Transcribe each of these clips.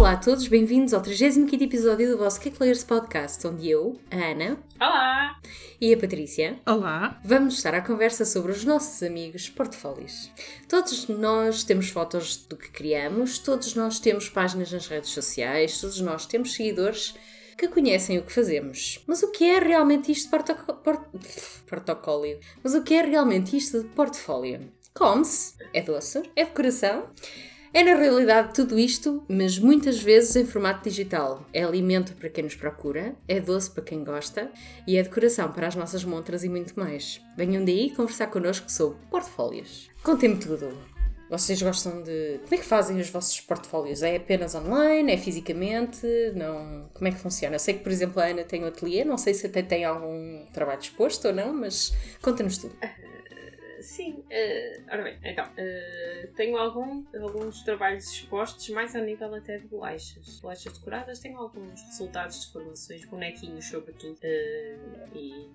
Olá a todos, bem-vindos ao 35 episódio do vosso Kicklayers Podcast, onde eu, a Ana. Olá! E a Patrícia. Olá! Vamos estar à conversa sobre os nossos amigos portfólios. Todos nós temos fotos do que criamos, todos nós temos páginas nas redes sociais, todos nós temos seguidores que conhecem o que fazemos. Mas o que é realmente isto de portoco... port... portocólio? Mas o que é realmente isto de portfólio? Come-se, é doce, é decoração. É na realidade tudo isto, mas muitas vezes em formato digital. É alimento para quem nos procura, é doce para quem gosta e é decoração para as nossas montras e muito mais. Venham daí conversar connosco sobre portfólios. Contem-me tudo. Vocês gostam de. Como é que fazem os vossos portfólios? É apenas online? É fisicamente? Não... Como é que funciona? Eu sei que, por exemplo, a Ana tem um ateliê, não sei se até tem algum trabalho exposto ou não, mas conta-nos tudo. Sim, uh, ora bem, então, uh, tenho algum, alguns trabalhos expostos, mais a nível até de bolachas. Bolachas decoradas, tenho alguns resultados de formações, bonequinhos sobretudo, uh, e,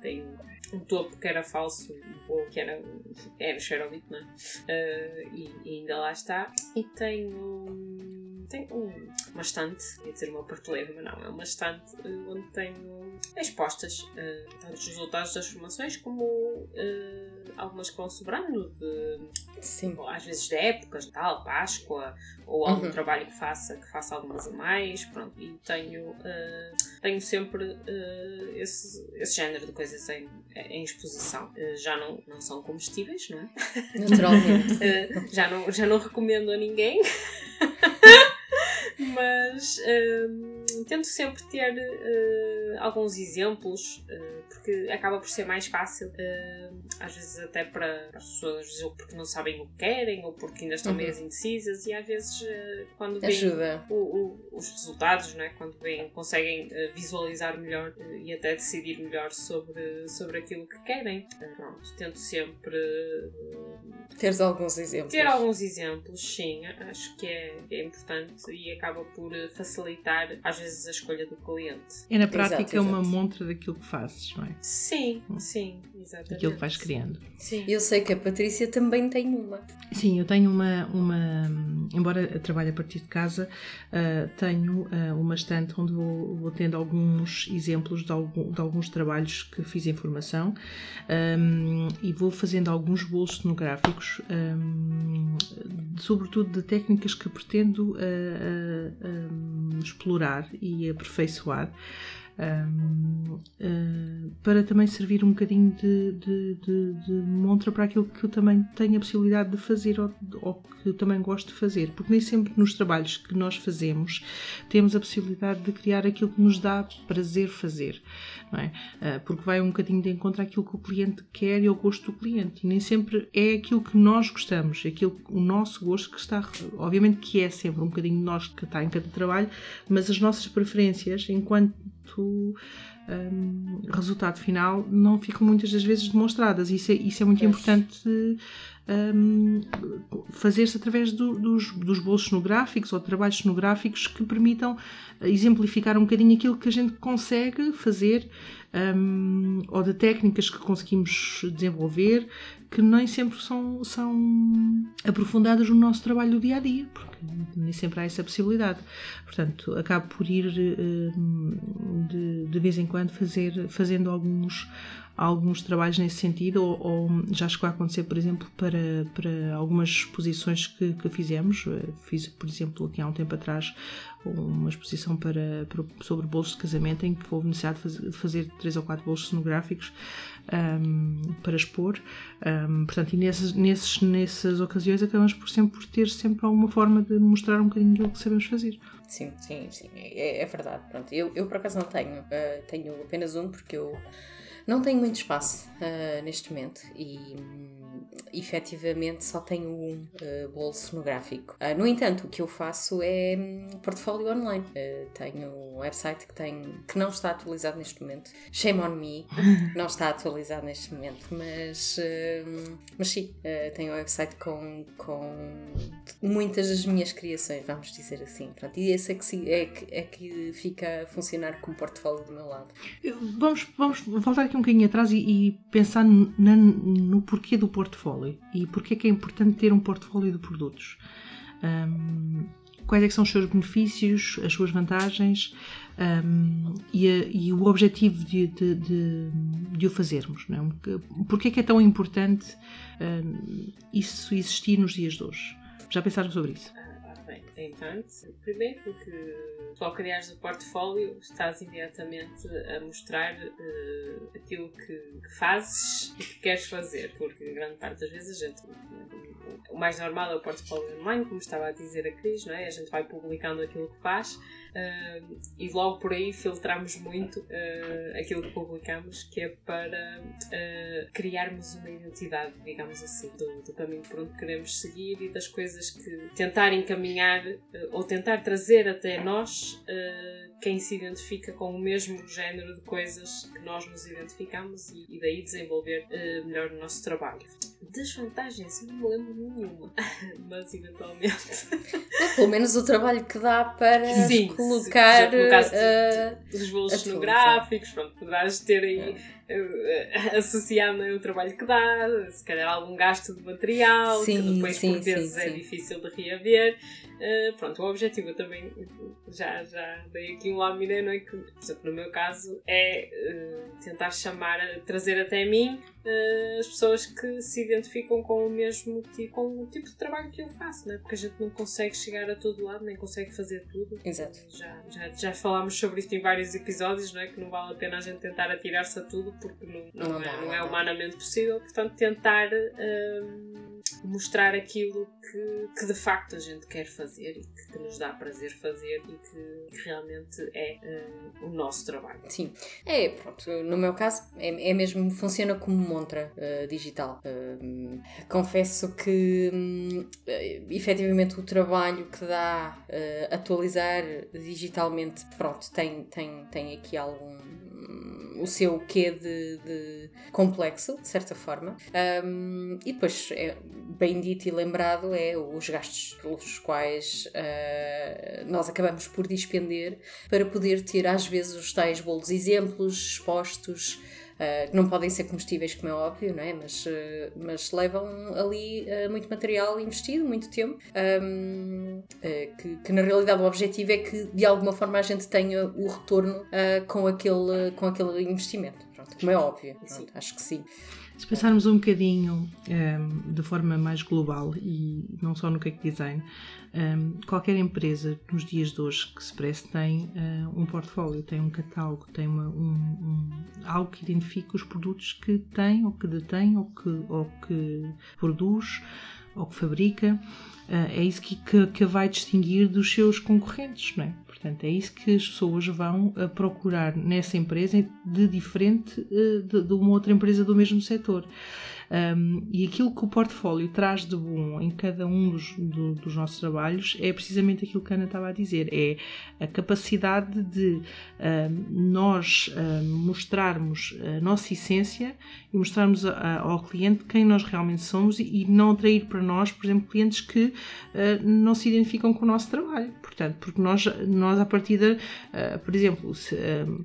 tenho um topo que era falso, ou que era, era xerolito, não é? E, e, ainda lá está. E tenho tenho uma estante, ia dizer uma prateleira, mas não, é uma estante onde tenho expostas tanto os resultados das formações como algumas que vão sobrando de Sim. às vezes de épocas, tal, Páscoa, ou algum Uhum. trabalho que faça, que faça algumas a mais, pronto, e tenho, uh, tenho sempre uh, esse, esse género de coisas em, em exposição. Uh, já não, não são comestíveis, não é? Naturalmente. Uh, já, não, já não recomendo a ninguém. Mas um, tento sempre ter alguns exemplos, uh, porque acaba por ser mais fácil, uh, às vezes até para, as pessoas, ou porque não sabem o que querem, ou porque ainda estão Uhum. meio indecisas, e às vezes quando veem Ajuda. o- o- os resultados, não é? quando veem, conseguem uh, visualizar melhor uh, e até decidir melhor sobre, sobre aquilo que querem. Uh, pronto, tento sempre uh, Teres alguns exemplos. ter alguns exemplos, sim, acho que é, é importante e acaba por eh, facilitar às vezes a escolha do cliente. É na Exato, uma exato. montra daquilo que fazes, não é? Sim, sim, exatamente. Daquilo que vais criando. Sim. Eu sei que a Patrícia também tem uma. Sim, eu tenho uma, uma embora trabalhe a partir de casa, ah, tenho ah, uma estante onde vou, vou tendo alguns exemplos de, algum- de alguns trabalhos que fiz em formação ahm, e vou fazendo alguns bolos cenográficos, ahm, sobretudo de técnicas que pretendo ahm, explorar e aperfeiçoar. Ah, para também servir um bocadinho de, de, de, de montra para aquilo que eu também tenho a possibilidade de fazer ou, ou que eu também gosto de fazer, porque nem sempre nos trabalhos que nós fazemos temos a possibilidade de criar aquilo que nos dá prazer fazer, é? Ah, porque vai um bocadinho de encontro àquilo que o cliente quer e ao gosto do cliente, e nem sempre é aquilo que nós gostamos, aquilo, o nosso gosto que está, obviamente que é sempre um bocadinho de nós que está em cada trabalho, mas as nossas preferências, enquanto hum, resultado final, não ficam muitas das vezes demonstradas. Isso é, isso é muito importante hum, fazer-se através do- dos, dos bolos cenográficos ou trabalhos cenográficos que permitam exemplificar um bocadinho aquilo que a gente consegue fazer hum, ou de técnicas que conseguimos desenvolver que nem sempre são, são aprofundadas no nosso trabalho do dia a dia, porque nem sempre há essa possibilidade. Portanto, acabo por ir hum, de, de vez em quando fazer, fazendo alguns, alguns trabalhos nesse sentido, ou, ou já chegou a acontecer, por exemplo, para, para algumas exposições que, que fizemos. Eh, Fiz, por exemplo, aqui há um tempo atrás, uma exposição para, para- sobre bolos de casamento em que houve necessidade de fazer, fazer três ou quatro bolos cenográficos hum, para expor. Hum, portanto, e nesses, nesses, nessas ocasiões acabamos por sempre por ter sempre alguma forma de mostrar um bocadinho do que sabemos fazer. Sim, sim, sim, é, é verdade. Pronto, eu, eu por acaso não tenho, ah, tenho apenas um porque eu não tenho muito espaço ah, neste momento e hum, efetivamente só tenho um ah, bolo cenográfico. Ah, no entanto, o que eu faço é hum, portfólio online. Ah, tenho um website que, tem, que não está atualizado neste momento. Shame on me, não está atualizado neste momento, mas, hum, mas sim, tenho um website com, com muitas das minhas criações, vamos dizer assim. Pronto, e esse é que, se- é, que, é que fica a funcionar como portfólio do meu lado. Vamos, vamos voltar aqui um bocadinho atrás e, e pensar no porquê do portfólio e porquê que é importante ter um portfólio de produtos. Hum, quais é são os seus benefícios, as suas vantagens um, e, a, e, o objetivo de, de, de, de o fazermos. Não é? Porque é que é tão importante um, isso existir nos dias de hoje? Já pensaram sobre isso? Tanto. Primeiro porque tu ao criares o portfólio estás imediatamente a mostrar uh, aquilo que, que, fazes e que queres fazer, porque grande parte das vezes a gente o mais normal é o portfólio online, como estava a dizer a Cris, não é? A gente vai publicando aquilo que faz uh, e logo por aí filtramos muito uh, aquilo que publicamos, que é para uh, criarmos uma identidade, digamos assim, do, do, caminho por onde queremos seguir e das coisas que tentar encaminhar ou tentar trazer até nós quem se identifica com o mesmo género de coisas que nós nos identificamos e, e daí desenvolver melhor o nosso trabalho. Desvantagens, eu não me lembro nenhuma, mas eventualmente. É, pelo menos o trabalho que dá para Sim, colocar. uh, os bolos cenográficos, pronto, poderás ter aí. Uh, associado ao trabalho que dá, se calhar algum gasto de material, sim, que depois sim, por vezes sim, é difícil de reaver. Uh, pronto, o objetivo eu também já, já dei aqui um laminé, não é? Que, por exemplo, no meu caso, é uh, tentar chamar, trazer até mim uh, as pessoas que se identificam com o mesmo tipo, com o tipo de trabalho que eu faço, não é? Porque a gente não consegue chegar a todo lado, nem consegue fazer tudo. Exato. Já, já, já falámos sobre isto em vários episódios, não é? Que não vale a pena a gente tentar atirar-se a tudo porque não, não, não, é, dá, não é humanamente possível, portanto, tentar mostrar aquilo que, que de facto a gente quer fazer e que, que nos dá prazer fazer e que, que realmente é uh, o nosso trabalho. Sim, é, pronto, no meu caso é, é mesmo, funciona como montra uh, digital. Uh, confesso que um, efetivamente o trabalho que dá atualizar digitalmente, pronto, tem, tem, tem aqui algum o seu quê de, de, complexo, de certa forma. Um, e depois, é, bem dito e lembrado, é os gastos pelos quais uh, nós acabamos por despender para poder ter, às vezes, os tais bolos exemplos expostos que não podem ser combustíveis, como é óbvio, não é? Mas, uh, mas levam ali uh, muito material investido, muito tempo, que, que, na realidade o objetivo é que de alguma forma a gente tenha o retorno com, aquele, com aquele investimento. Pronto, como é óbvio, pronto, acho que sim. Se pensarmos um bocadinho um, de forma mais global e não só no cake design, um, qualquer empresa nos dias de hoje que se preste tem uh, um portfólio, tem um catálogo, tem uma, um, um, algo que identifica os produtos que tem, ou que detém, ou que, ou que produz, ou que fabrica. Uh, é isso que, que, que vai distinguir dos seus concorrentes, não é? Portanto, é isso que as pessoas vão a procurar nessa empresa de diferente de, de uma outra empresa do mesmo setor. Um, e aquilo que o portfólio traz de bom em cada um dos, do, dos nossos trabalhos é precisamente aquilo que a Ana estava a dizer: é a capacidade de um, nós um, mostrarmos a nossa essência e mostrarmos a, a, ao cliente quem nós realmente somos e, e, não atrair para nós, por exemplo, clientes que uh, não se identificam com o nosso trabalho. Portanto, porque nós, nós à partida, uh, por exemplo, se um,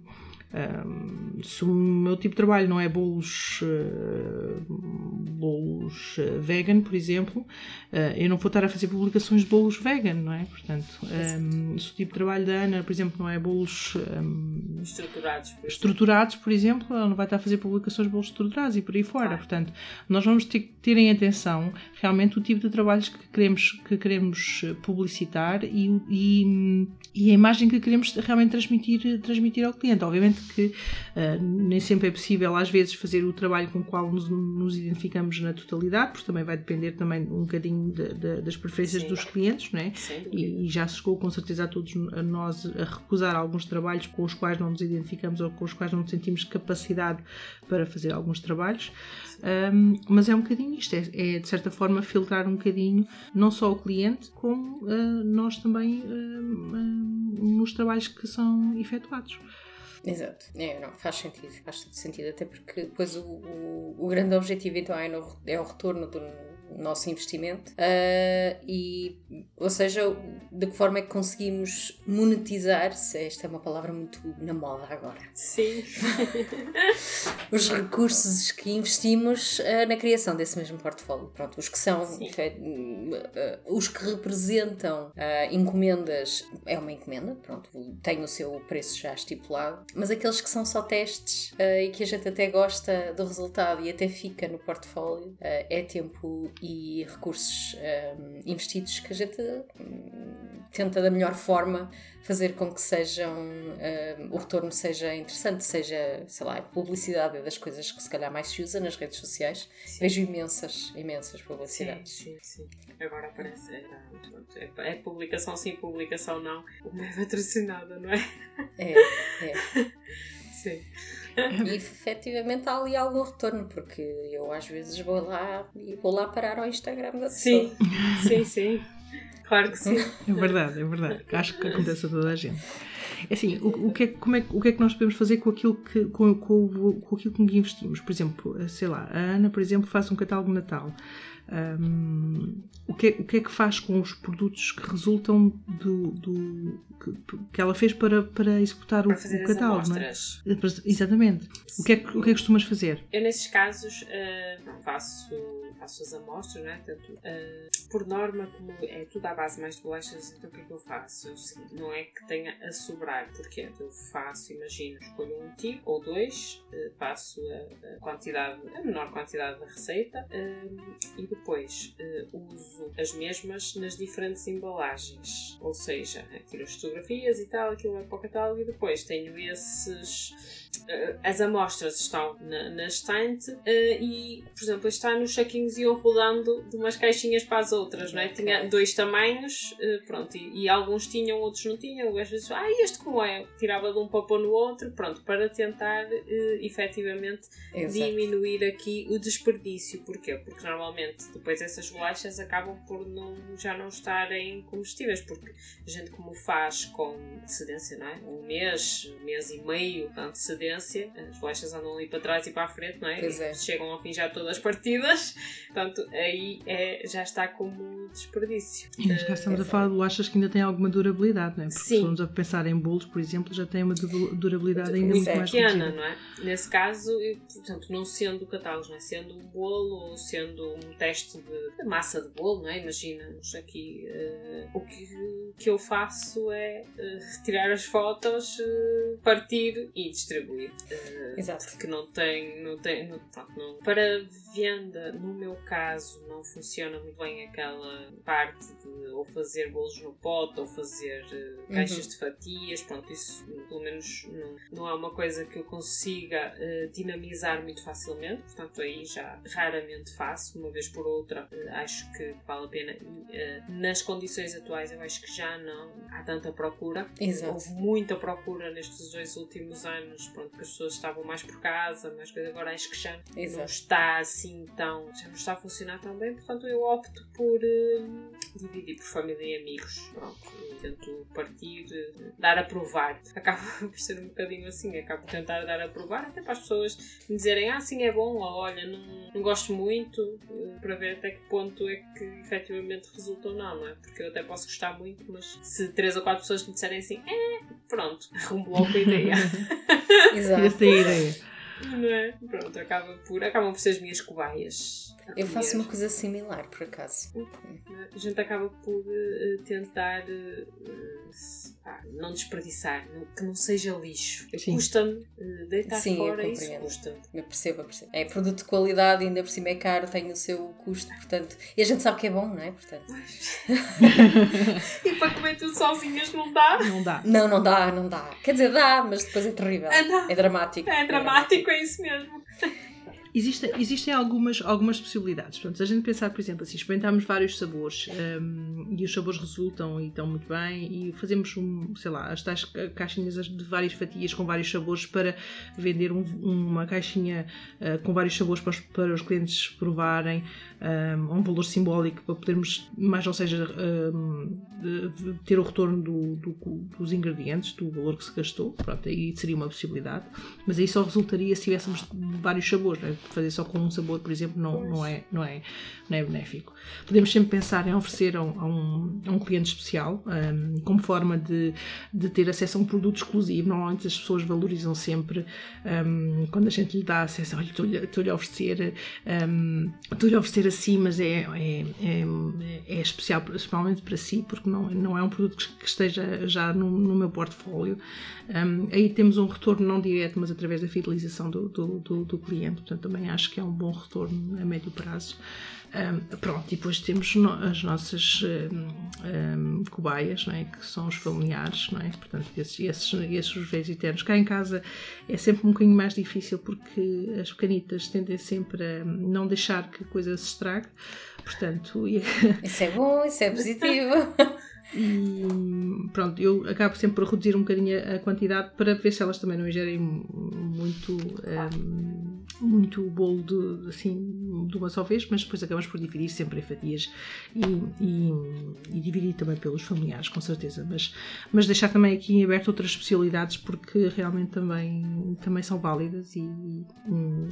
se o meu tipo de trabalho não é bolos, uh, bolos uh, vegan, por exemplo, uh, eu não vou estar a fazer publicações de bolos vegan, não é? Portanto, um, se o tipo de trabalho da Ana, por exemplo, não é bolos um, estruturados, por estruturados, por exemplo, ela não vai estar a fazer publicações de bolos estruturados e por aí fora. Claro. Portanto, nós vamos ter que ter em atenção realmente o tipo de trabalhos que queremos, que queremos publicitar e, e, e a imagem que queremos realmente transmitir, transmitir ao cliente. Obviamente que uh, nem sempre é possível, às vezes, fazer o trabalho com o qual nos, nos identificamos na totalidade, porque também vai depender também um bocadinho de, de, das preferências Sim. dos clientes, não é? E, e, já se chegou com certeza a todos a nós a recusar alguns trabalhos com os quais não nos identificamos ou com os quais não sentimos capacidade para fazer alguns trabalhos. Um, mas é um bocadinho isto, é, é, de certa forma filtrar um bocadinho não só o cliente, como uh, nós também uh, uh, nos trabalhos que são efetuados. Exato, é, não, faz sentido, faz todo sentido, até porque depois o, o, o grande objetivo então é, no, é o retorno do, nosso investimento. Uh, e, ou seja, de que forma é que conseguimos monetizar, se esta é uma palavra muito na moda agora. Sim. os recursos que investimos uh, na criação desse mesmo portfólio. Pronto, os que são, uh, os que representam encomendas, é uma encomenda, pronto, tem o seu preço já estipulado, mas aqueles que são só testes e que a gente até gosta do resultado e até fica no portfólio, é tempo e recursos investidos que a gente um, tenta da melhor forma fazer com que sejam uh, o retorno seja interessante, seja, sei lá, publicidade é das coisas que se calhar mais se usa nas redes sociais. Sim. Vejo imensas, imensas publicidades. Sim, sim, sim. Agora aparece, é, é, é publicação sim, publicação não. Uma é patrocinada, não é? É, é. sim. E efetivamente há ali algum retorno, porque eu às vezes vou lá e vou lá parar ao Instagram da pessoa. Sim, sim, sim. Claro que sim. É verdade, é verdade. Acho que acontece a toda a gente. É assim, o, o, que é, como é, o que é que nós podemos fazer com aquilo que, com, com, com aquilo que investimos? Por exemplo, sei lá, a Ana, por exemplo, faz um catálogo Natal. Um, o, que é, o que é que faz com os produtos que resultam do, do que, que, ela fez para, para executar para o, o catálogo? Não é? Exatamente. O que, é que, o que é que costumas fazer? Eu, nesses casos, uh, faço, as amostras, não é? Tanto, uh, por norma, como é tudo à base mais de bolachas, então o que é que eu faço? Eu, sim, não é que tenha a sobrar, porque eu faço, imagino, escolho um tipo ou dois, uh, passo a, a, quantidade, a menor quantidade da receita e depois uh, uso as mesmas nas diferentes embalagens. Ou seja, tiro as fotografias e tal, aquilo vai para o catálogo e depois tenho esses. Uh, as amostras estão na, na estante uh, e, por exemplo, está nos saquinhos e eu rodando de umas caixinhas para as outras, não é? Tinha dois tamanhos, pronto, e, e, alguns tinham, outros não tinham. Às vezes, ah, este como é? Tirava de um para pôr no outro, pronto, para tentar uh, efetivamente Exato. diminuir aqui o desperdício. Porquê? Porque normalmente depois essas bolachas acabam por não, já não estarem comestíveis, porque a gente como faz com antecedência, não é? Um mês, mês e meio de antecedência, as bolachas andam ali para trás e para a frente, não é? É. Chegam ao fim já todas partidas, portanto aí é, já está como desperdício. E neste caso estamos uh, a falar de bolachas que ainda têm alguma durabilidade, não é? Porque Sim. se formos a pensar em bolos, por exemplo, já têm uma durabilidade ainda muito é mais pequena, não é? Nesse caso, eu, portanto, não sendo catálogos, não é? Sendo um bolo ou sendo um teste de, de massa de bolo, não é? Imaginamos aqui uh, o que, que eu faço é uh, retirar as fotos, uh, partir e distribuir. Exato. Que não tem, não tem, não, não, para venda, no meu caso, não funciona muito bem aquela parte de ou fazer bolos no pote ou fazer caixas uhum. de fatias, pronto, isso pelo menos não, não é uma coisa que eu consiga dinamizar muito facilmente, portanto aí já raramente faço, uma vez por outra acho que vale a pena. E, uh, nas condições atuais, eu acho que já não há tanta procura. Exato. Houve muita procura nestes dois últimos anos, pronto, que as pessoas estavam mais por casa, mas agora acho que já Exato. não está assim tão. já não está a funcionar tão bem, portanto eu opto por uh, dividir por família e amigos. Pronto, tento partir, dar a provar. Acaba por ser um bocadinho assim, acabo por tentar dar a provar, até para as pessoas me dizerem, ah, sim, é bom, ou olha, não, não gosto muito, para ver até que ponto é que efetivamente resulta ou não, não é? Porque eu até posso gostar muito, mas se três ou quatro pessoas me disserem assim, é, pronto, arrumo logo a ideia. Exato. Essa é a ideia. Não é? Pronto, acaba por, acabam por ser as minhas cobaias. Eu faço uma coisa similar, por acaso. A gente acaba por uh, tentar uh, não desperdiçar, que não seja lixo. Custa-me uh, deitar Sim, fora isso. Custa. Eu percebo, eu percebo. É produto de qualidade, ainda por cima é caro, tem o seu custo, portanto. E a gente sabe que é bom, não é? Portanto. e para comer tudo sozinhas não dá? Não dá. Não, não dá, não dá. Quer dizer, dá, mas depois é terrível. É, é dramático. É dramático, é, é isso mesmo. Existem, existem algumas, algumas possibilidades. Portanto, se a gente pensar, por exemplo, assim, experimentamos vários sabores um, e os sabores resultam e estão muito bem e fazemos, um, sei lá, as tais caixinhas de várias fatias com vários sabores para vender um, uma caixinha uh, com vários sabores para os, para os clientes provarem um, um valor simbólico para podermos, mais ou seja, um, ter o retorno do, do, dos ingredientes, do valor que se gastou. Pronto, aí seria uma possibilidade. Mas aí só resultaria se tivéssemos vários sabores, né? fazer só com um sabor, por exemplo, não, não, é, não, é, não é benéfico. Podemos sempre pensar em oferecer a um, a um, cliente especial, um, como forma de, de ter acesso a um produto exclusivo. Normalmente as pessoas valorizam sempre quando a gente lhe dá acesso, olha, estou-lhe a oferecer, estou-lhe a oferecer assim, mas é, é, é, é, especial, principalmente para si, porque não, não é um produto que esteja já no, no meu portfólio. Um, aí temos um retorno não direto, mas através da fidelização do, do, do, do cliente, portanto também acho que é um bom retorno a médio prazo. Um, pronto, e depois temos no, as nossas um, um, cobaias, não é? que são os familiares, não é? portanto, esses, esses, esses os velhos eternos. Cá em casa é sempre um bocadinho mais difícil porque as pequenitas tendem sempre a não deixar que a coisa se estrague, portanto... Isso é bom, isso é positivo. E pronto, eu acabo sempre por reduzir um bocadinho a quantidade para ver se elas também não ingerem muito, muito bolo de, assim, de uma só vez, mas depois acabamos por dividir sempre em fatias e, e, e, dividir também pelos familiares, com certeza. Mas, mas deixar também aqui em aberto outras especialidades porque realmente também, também são válidas e,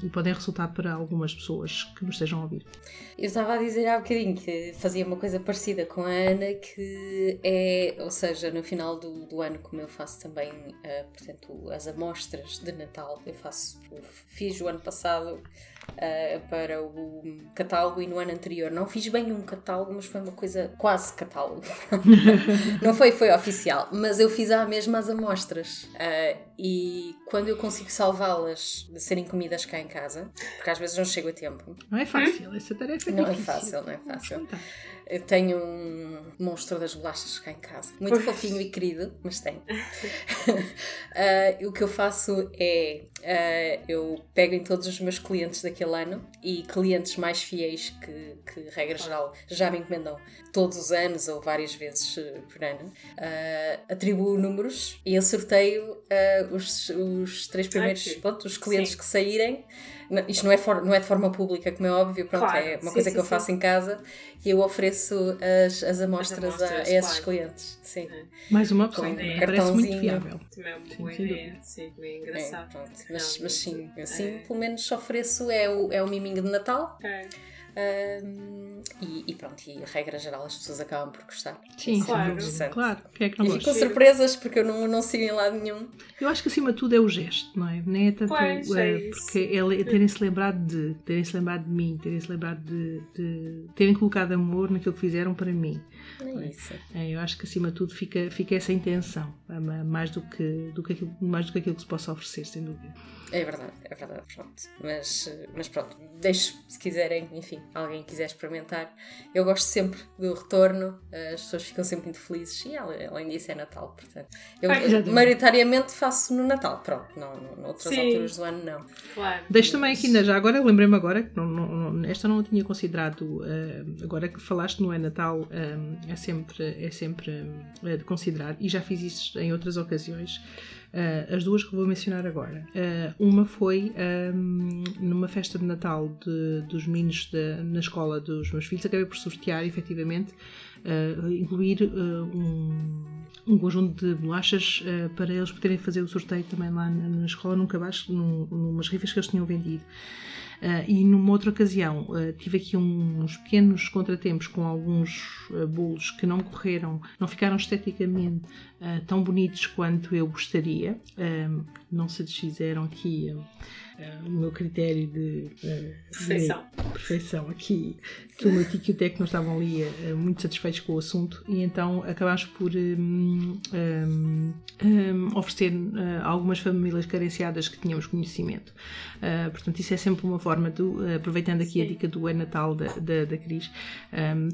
e podem resultar para algumas pessoas que nos estejam a ouvir. Eu estava a dizer há bocadinho que fazia uma coisa parecida com a Ana, que é, ou seja, no final do, do ano, como eu faço também, uh, portanto, as amostras de Natal, eu faço, fiz o ano passado uh, para o catálogo e no ano anterior não fiz bem um catálogo, mas foi uma coisa quase catálogo. não foi, foi oficial, mas eu fiz à mesma as amostras. Uh, e quando eu consigo salvá-las de serem comidas cá em casa, porque às vezes não chego a tempo. Não é fácil, essa tarefa é Não difícil. é fácil, não é fácil. Eu tenho um monstro das bolachas cá em casa. Muito fofinho e querido, mas tenho. uh, o que eu faço é. Uh, eu pego em todos os meus clientes daquele ano e clientes mais fiéis que, que regra geral, já me encomendam todos os anos ou várias vezes uh, por ano, atribuo números e eu sorteio os, os três primeiros, Ai, pronto, os clientes Sim. que saírem isto não é, for, não é de forma pública, como é óbvio, pronto, claro, é uma sim, coisa sim, que eu faço sim. em casa e eu ofereço as, as, amostras, as amostras a, a, esses claro. clientes. Sim. É. Mais uma opção, um é, parece muito fiável. Também é uma ideia, sim, bem engraçado. É, mas, mas sim, assim é. pelo menos ofereço é o, é o miminho de Natal. É. Um, e, e, pronto, e a regra geral as pessoas acabam por gostar. Sim, claro. claro. É que não e com surpresas porque eu não, não sigo em lado nenhum. Eu acho que acima de tudo é o gesto, não é? Nem é tanto pois, é, é porque é terem-se lembrado de, terem-se lembrado de mim, terem-se lembrado de, de, terem colocado amor naquilo que fizeram para mim. É isso. É, eu acho que acima de tudo fica, fica essa intenção, mais do que, do que aquilo, mais do que aquilo que se possa oferecer, sem dúvida. É verdade, é verdade, pronto. Mas, mas pronto, deixo se quiserem, enfim, alguém quiser experimentar. Eu gosto sempre do retorno, as pessoas ficam sempre muito felizes e além disso é Natal, portanto. Eu Ai, maioritariamente faço no Natal, pronto, não, noutras Sim. alturas do ano não. Claro. Deixo também aqui, já agora lembrei-me agora, não, não, esta não a tinha considerado, uh, agora que falaste no é Natal, uh, é sempre, é sempre uh, de considerar e já fiz isso em outras ocasiões. Uh, as duas que vou mencionar agora. Uh, uma foi um, numa festa de Natal de, dos meninos de, na escola dos meus filhos, acabei por sortear efetivamente uh, incluir um, um, conjunto de bolachas para eles poderem fazer o sorteio também lá na, na escola, num cabaz, num, numas rifas que eles tinham vendido. Uh, e numa outra ocasião uh, tive aqui uns pequenos contratempos com alguns uh, bolos que não correram, não ficaram esteticamente tão bonitos quanto eu gostaria, não se desfizeram aqui uh, o meu critério de, uh, perfeição. de perfeição aqui, que o meu tico e o Tec não estavam ali uh, muito satisfeitos com o assunto e então acabámos por um, um, um, oferecer a algumas famílias carenciadas que tínhamos conhecimento. portanto, isso é sempre uma forma de, aproveitando aqui Sim. a dica do É Natal da, da, da Cris,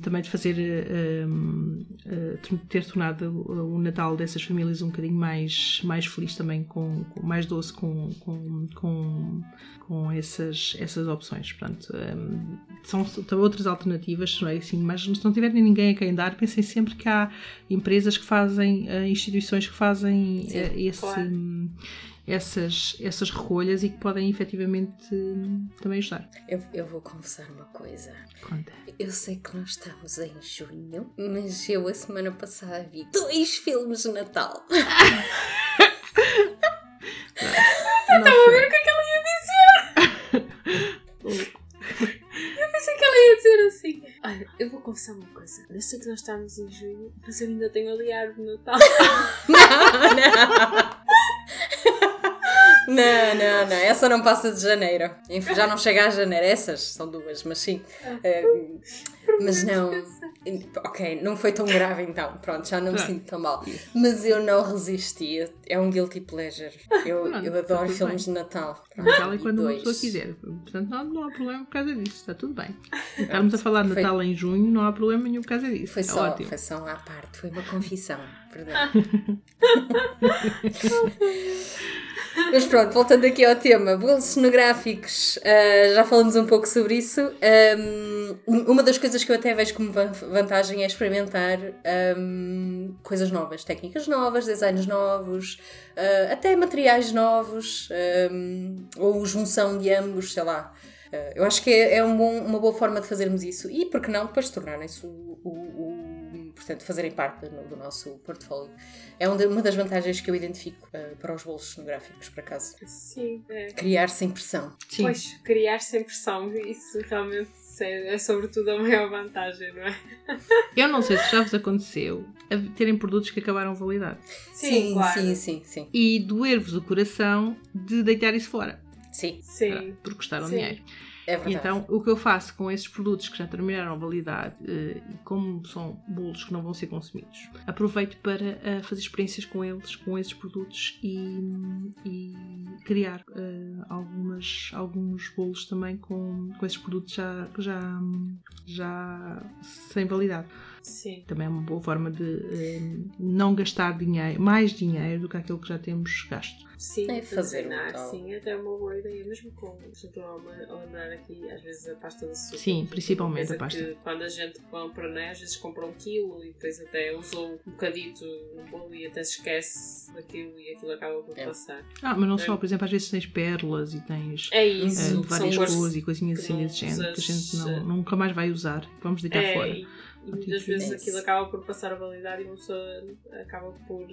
também de fazer ter tornado o Natal dessas famílias um bocadinho mais, mais feliz também, com, com mais doce com, com, com com, essas, essas opções. Portanto, um, são, outras alternativas, não é assim, mas se não tiverem ninguém a quem dar, pensem sempre que há empresas que fazem, uh, instituições que fazem Sim, uh, esse. Claro. Um, essas, essas recolhas e que podem efetivamente hum, também ajudar. Eu, eu vou confessar uma coisa. Conta. Eu sei que nós estamos em junho, mas eu a semana passada vi dois filmes de Natal. vou confessar uma coisa. Desde que nós estamos em junho, mas eu ainda tenho ali a árvore de Natal. Não, não. Não, não, não. Essa não passa de janeiro. Enfim, Já não chega a janeiro. Essas são duas, mas sim. Eh, mas não. Ok, não foi tão grave então. Pronto, já não me Pronto. sinto tão mal. Mas eu não resisti. É um guilty pleasure. Eu, eu adoro filmes de Natal. Natal é E quando uma pessoa quiser. Portanto, não, não há problema por causa disso. Está tudo bem. Estarmos a falar de Foi- Natal em junho, não há problema nenhum por causa disso. Foi só, ótimo. foi só à parte, foi uma confissão, perdão. Mas pronto, voltando aqui ao tema, bolos cenográficos, ah, já falamos um pouco sobre isso. Ahm, uma das coisas que eu até vejo como van- vantagem é experimentar ahm, coisas novas, técnicas novas, designs novos, ah, até materiais novos, ahm, ou junção de ambos, sei lá. Ah, eu acho que é, é um bom- uma boa forma de fazermos isso e, por que não, depois tornarem-se o, o- o- portanto, fazerem parte do, do nosso portfólio. É um uma das vantagens que eu identifico ah, para os bolos cenográficos, por acaso. Sim, é. Criar sem pressão. Sim. Pois, criar sem pressão, isso realmente é, é sobretudo a maior vantagem, não é? Eu não sei se já vos aconteceu a terem produtos que acabaram a validade sim, claro. sim, sim, sim. e doer-vos o coração de deitar isso fora Sim, Sim. porque custaram Sim. dinheiro. É verdade. então, o que eu faço com esses produtos que já terminaram a validade, eh, como são bolos que não vão ser consumidos, aproveito para eh, fazer experiências com eles, com esses produtos e, e criar eh, algumas, alguns bolos também com, com esses produtos já, já, já sem validade. Sim. Também é uma boa forma de eh, não gastar dinheiro, mais dinheiro do que aquilo que já temos gasto. Sim, É fazer tal. sim, até é uma boa ideia, mesmo com estou a andar aqui, às vezes a pasta de açúcar. Sim, principalmente a pasta. Que, quando a gente compra, né, às vezes compra um quilo e depois até usou um bocadito no bolo e até se esquece daquilo e aquilo acaba por É. passar. Ah, mas não É. só, por exemplo, às vezes tens pérolas e tens É eh, isso, várias são cores e coisinhas assim desse género que a gente não, nunca mais vai usar. Vamos deitar É, fora. E, muitas tipo vezes isso. aquilo acaba por passar a validade e uma pessoa acaba por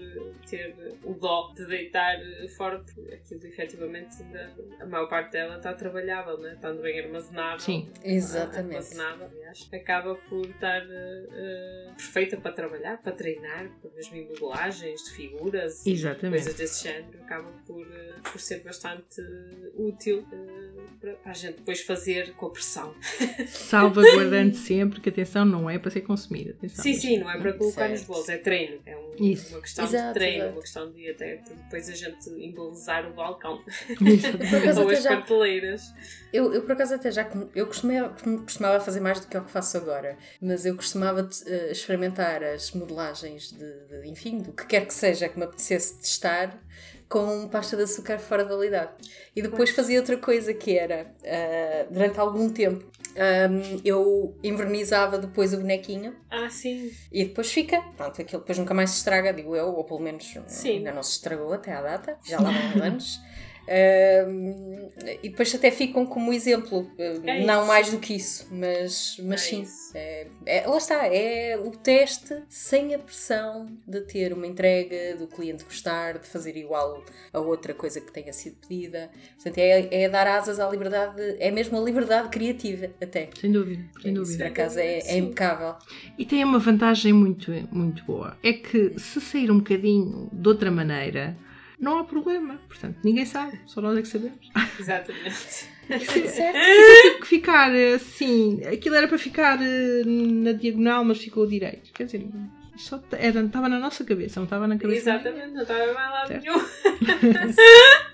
ter o dó de deitar fora, porque aquilo efetivamente ainda, a maior parte dela está trabalhável, né? estando bem armazenada. Sim. Exatamente. Armazenada, aliás, acaba por estar eh, perfeita para trabalhar, para treinar, para mesmo em modelagens de figuras e Exatamente. coisas desse género, acaba por, eh, por ser bastante útil eh, para, a gente depois fazer com a pressão. Salvaguardando sempre que atenção não é para ser consumida. Atenção, Sim, sim, não é para colocar Certo. nos bolos, é treino. É um- Isso. uma questão Exato, de treino, exato. uma questão de até depois a gente embelezar o balcão ou as já- prateleiras. Eu, eu por acaso até já eu costumava, costumava fazer mais do que o que faço agora, mas eu costumava eh, experimentar as modelagens de, de, enfim, do que quer que seja que me apetecesse testar com pasta de açúcar fora de validade. E depois fazia outra coisa que era, ah, durante algum tempo, ahm, eu invernizava depois o bonequinho Ah, sim. e depois fica, pronto, aquilo depois nunca mais se estraga, digo eu, ou pelo menos Sim. ainda não se estragou até à data, já lá vão uns anos. E depois até ficam como exemplo, É não isso. mais do que isso, mas, mas É sim, isso. é, é- lá está, é o teste sem a pressão de ter uma entrega, do cliente gostar, de fazer igual a outra coisa que tenha sido pedida. Portanto, é, é dar asas à liberdade, é mesmo a liberdade criativa, até. Sem dúvida, sem Isso, dúvida. por acaso, é, é impecável. E tem uma vantagem muito, muito boa. É que se sair um bocadinho de outra maneira, não há problema. Portanto, ninguém sabe, só nós é que sabemos. Exatamente. Certo? Tive que ficar assim. Aquilo era para ficar eh, na diagonal, mas ficou direito. Quer dizer, só era, estava na nossa cabeça, não estava na cabeça. Exatamente, não estava mais lado Certo. nenhum.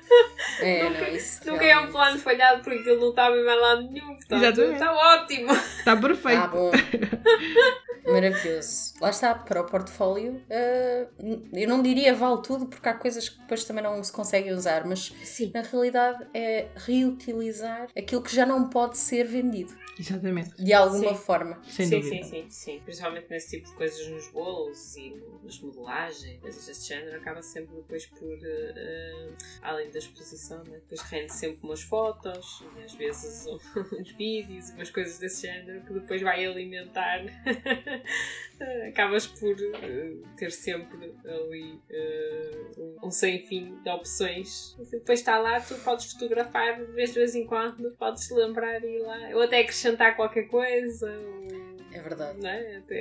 É, Nunca- não, isso Nunca é um plano falhado porque ele não estava em mais lado nenhum. Portanto, está ótimo. Está perfeito. Ah, bom. Maravilhoso. Lá está, para o portfólio, eh, eu não diria vale tudo, porque há coisas que depois também não se conseguem usar, mas Sim. na realidade é reutilizar aquilo que já não pode ser vendido, Exatamente. de alguma Sim. forma. Sem sim, dúvida. sim, sim, sim. Principalmente nesse tipo de coisas nos bolos e nas modelagens, coisas desse género, acaba sempre depois por, eh, além da exposição, né? depois rende sempre umas fotos e às vezes uns vídeos, umas coisas desse género que depois vai alimentar. Acabas por eh, ter sempre ali eh, um, sem fim de opções. Depois está lá, tu podes fotografar de vez de vez em quando, podes lembrar e ir lá. Ou até acrescentar qualquer coisa. Ou É verdade. Não é? Por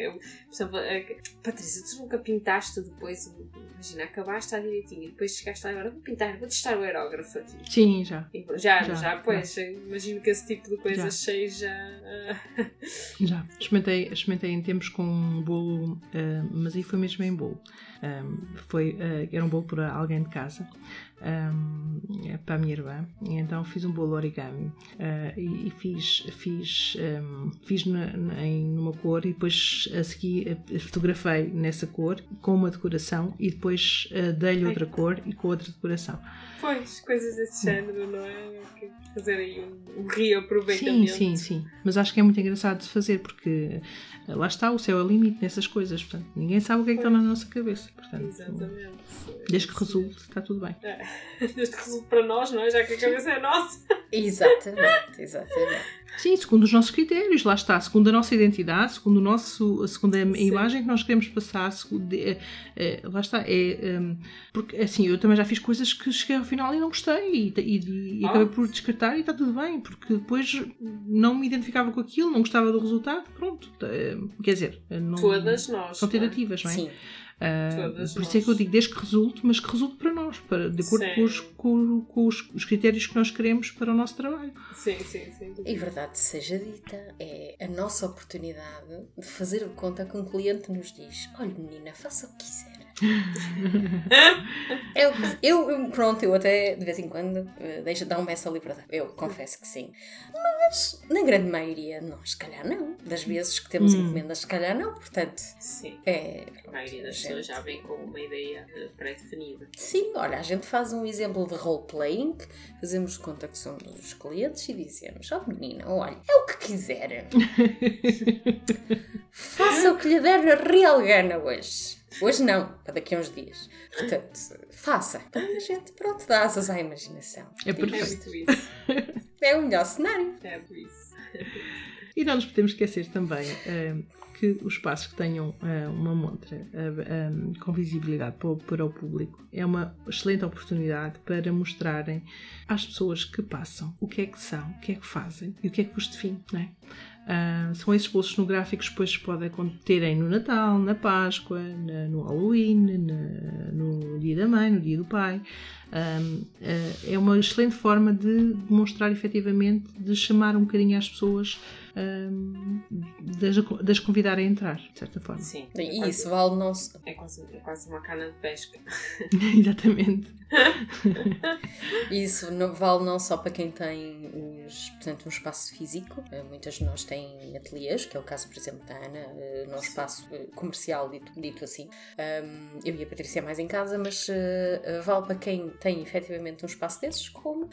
exemplo, a- Patrícia, tu nunca pintaste depois, imagina, acabaste a direitinho e depois chegaste lá agora, vou pintar, vou testar o aerógrafo aqui. Sim, já. E Já, Já, já, pois, imagino que esse tipo de coisas seja. Já. Experimentei, experimentei em tempos com um bolo, ah, mas aí foi mesmo em bolo. Ahm, foi, ah, era um bolo para alguém de casa, ahm, é para a minha irmã. E então fiz um bolo origami ah, e, e fiz, fiz, ahm, fiz na, na- em numa cor e depois a seguir fotografei nessa cor com uma decoração e depois ah, dei-lhe outra cor e com outra decoração. Pois, coisas desse género, não é? Fazer aí um, um Sim, reaproveitamento. sim, sim. Mas acho que é muito engraçado de fazer porque eh, lá está, o céu é o limite nessas coisas. Portanto, ninguém sabe o que é que está na nossa cabeça. Portanto, Exatamente. desde que resulte, está tudo bem. Desde que resulte para nós, não é? Já que a cabeça é nossa. Exatamente, exatamente. Sim, segundo os nossos critérios, lá está, segundo a nossa identidade, segundo o nosso, segundo a Sim. imagem que nós queremos passar, segundo, eh, eh, lá está, é ehm, porque assim, eu também já fiz coisas que cheguei ao final e não gostei e, e- e Ah. acabei por descartar e está tudo bem, porque depois não me identificava com aquilo, não gostava do resultado, pronto. eh, quer dizer, não, Todas nós. são não é? tentativas, não é? Sim. Todas por isso é que eu nós. digo, desde que resulte, mas que resulte para nós, para, de acordo com, os, com- com os- os critérios que nós queremos para o nosso trabalho. Sim, sim, sim. E verdade seja dita, é a nossa oportunidade de fazer o conta que um cliente nos diz: olha, menina, faça o que quiser. Eu, eu, eu- pronto, eu até de vez em quando eh, deixo dar um essa liberdade. Eu confesso que sim. Mas na grande maioria, nós, se calhar não. Das vezes que temos Hum. encomendas, se calhar não. Portanto, Sim. é. A maioria das gente- pessoas já vem com uma ideia eh, pré-definida. Sim, olha, a gente faz um exemplo de role-playing, fazemos conta que somos os clientes e dizemos: Oh menina, olha, é o que quiser. Faça o que lhe der a real gana hoje. Hoje não, para daqui a uns dias. Portanto, faça. Então a gente, pronto, dá asas à imaginação. É perfeito. É o melhor cenário. É muito isso. E não nos podemos esquecer também ah, que os espaços que tenham ah, uma montra ah, ah, com visibilidade para o, para o público é uma excelente oportunidade para mostrarem às pessoas que passam o que é que são, o que é que fazem e o que é que os define, não é? Ah, são esses bolos cenográficos que depois podem terem no Natal, na Páscoa, na- no Halloween, na- no Dia da Mãe, no Dia do Pai. Uh, é uma excelente forma de demonstrar efetivamente, de chamar um bocadinho as pessoas, um, de, as- de as convidar a entrar, de certa forma. Sim. E isso vale não só. É quase, é quase uma cana de pesca. Exatamente. Isso não- vale não só para quem tem os, portanto, um espaço físico, eh, muitas de nós têm ateliês, que é o caso, por exemplo, da Ana, eh, num espaço eh, comercial, dito, dito assim. Um, eu e a Patrícia mais em casa, mas eh, vale para quem tem efetivamente um espaço desses, como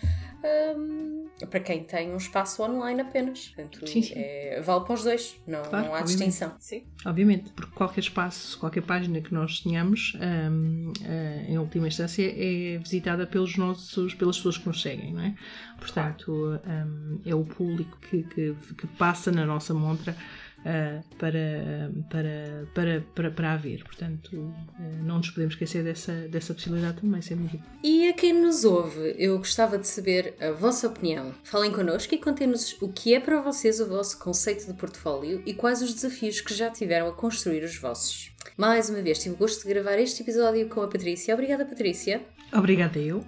um, para quem tem um espaço online apenas. Portanto, Sim, sim. é- vale para os dois, não, Claro, não há obviamente. distinção. Sim. Obviamente, porque qualquer espaço, qualquer página que nós tenhamos, um, uh, em última instância, é visitada pelos nossos, pelas pessoas que nos seguem, não é? Portanto, um, é o público que, que, que passa na nossa montra uh, para, para, para, para, para a ver. Portanto, uh, não nos podemos esquecer dessa, dessa possibilidade também, sem dúvida. E a quem nos ouve, eu gostava de saber a vossa opinião. Falem connosco e contem-nos o que é para vocês o vosso conceito de portfólio e quais os desafios que já tiveram a construir os vossos. Mais uma vez, tive o gosto de gravar este episódio com a Patrícia. Obrigada, Patrícia. Obrigada eu.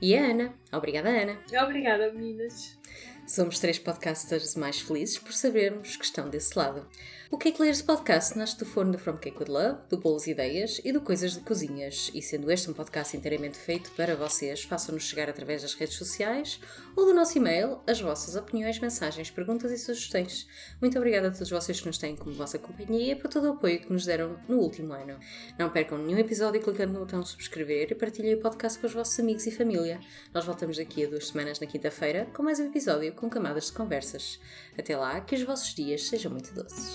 E a Ana. Obrigada, Ana. Obrigada, meninas. Somos três podcasters mais felizes por sabermos que estão desse lado. O Cake Layers Podcast nasce do forno da From Cake with Love, do Bolos Ideias e do Coisas de Cozinhas. E sendo este um podcast inteiramente feito para vocês, façam-nos chegar através das redes sociais ou do nosso e-mail as vossas opiniões, mensagens, perguntas e sugestões. Muito obrigada a todos vocês que nos têm como vossa companhia e por todo o apoio que nos deram no último ano. Não percam nenhum episódio clicando no botão subscrever e partilhem o podcast com os vossos amigos e família. Nós voltamos daqui a duas semanas na quinta-feira com mais um episódio com camadas de conversas. Até lá, que os vossos dias sejam muito doces.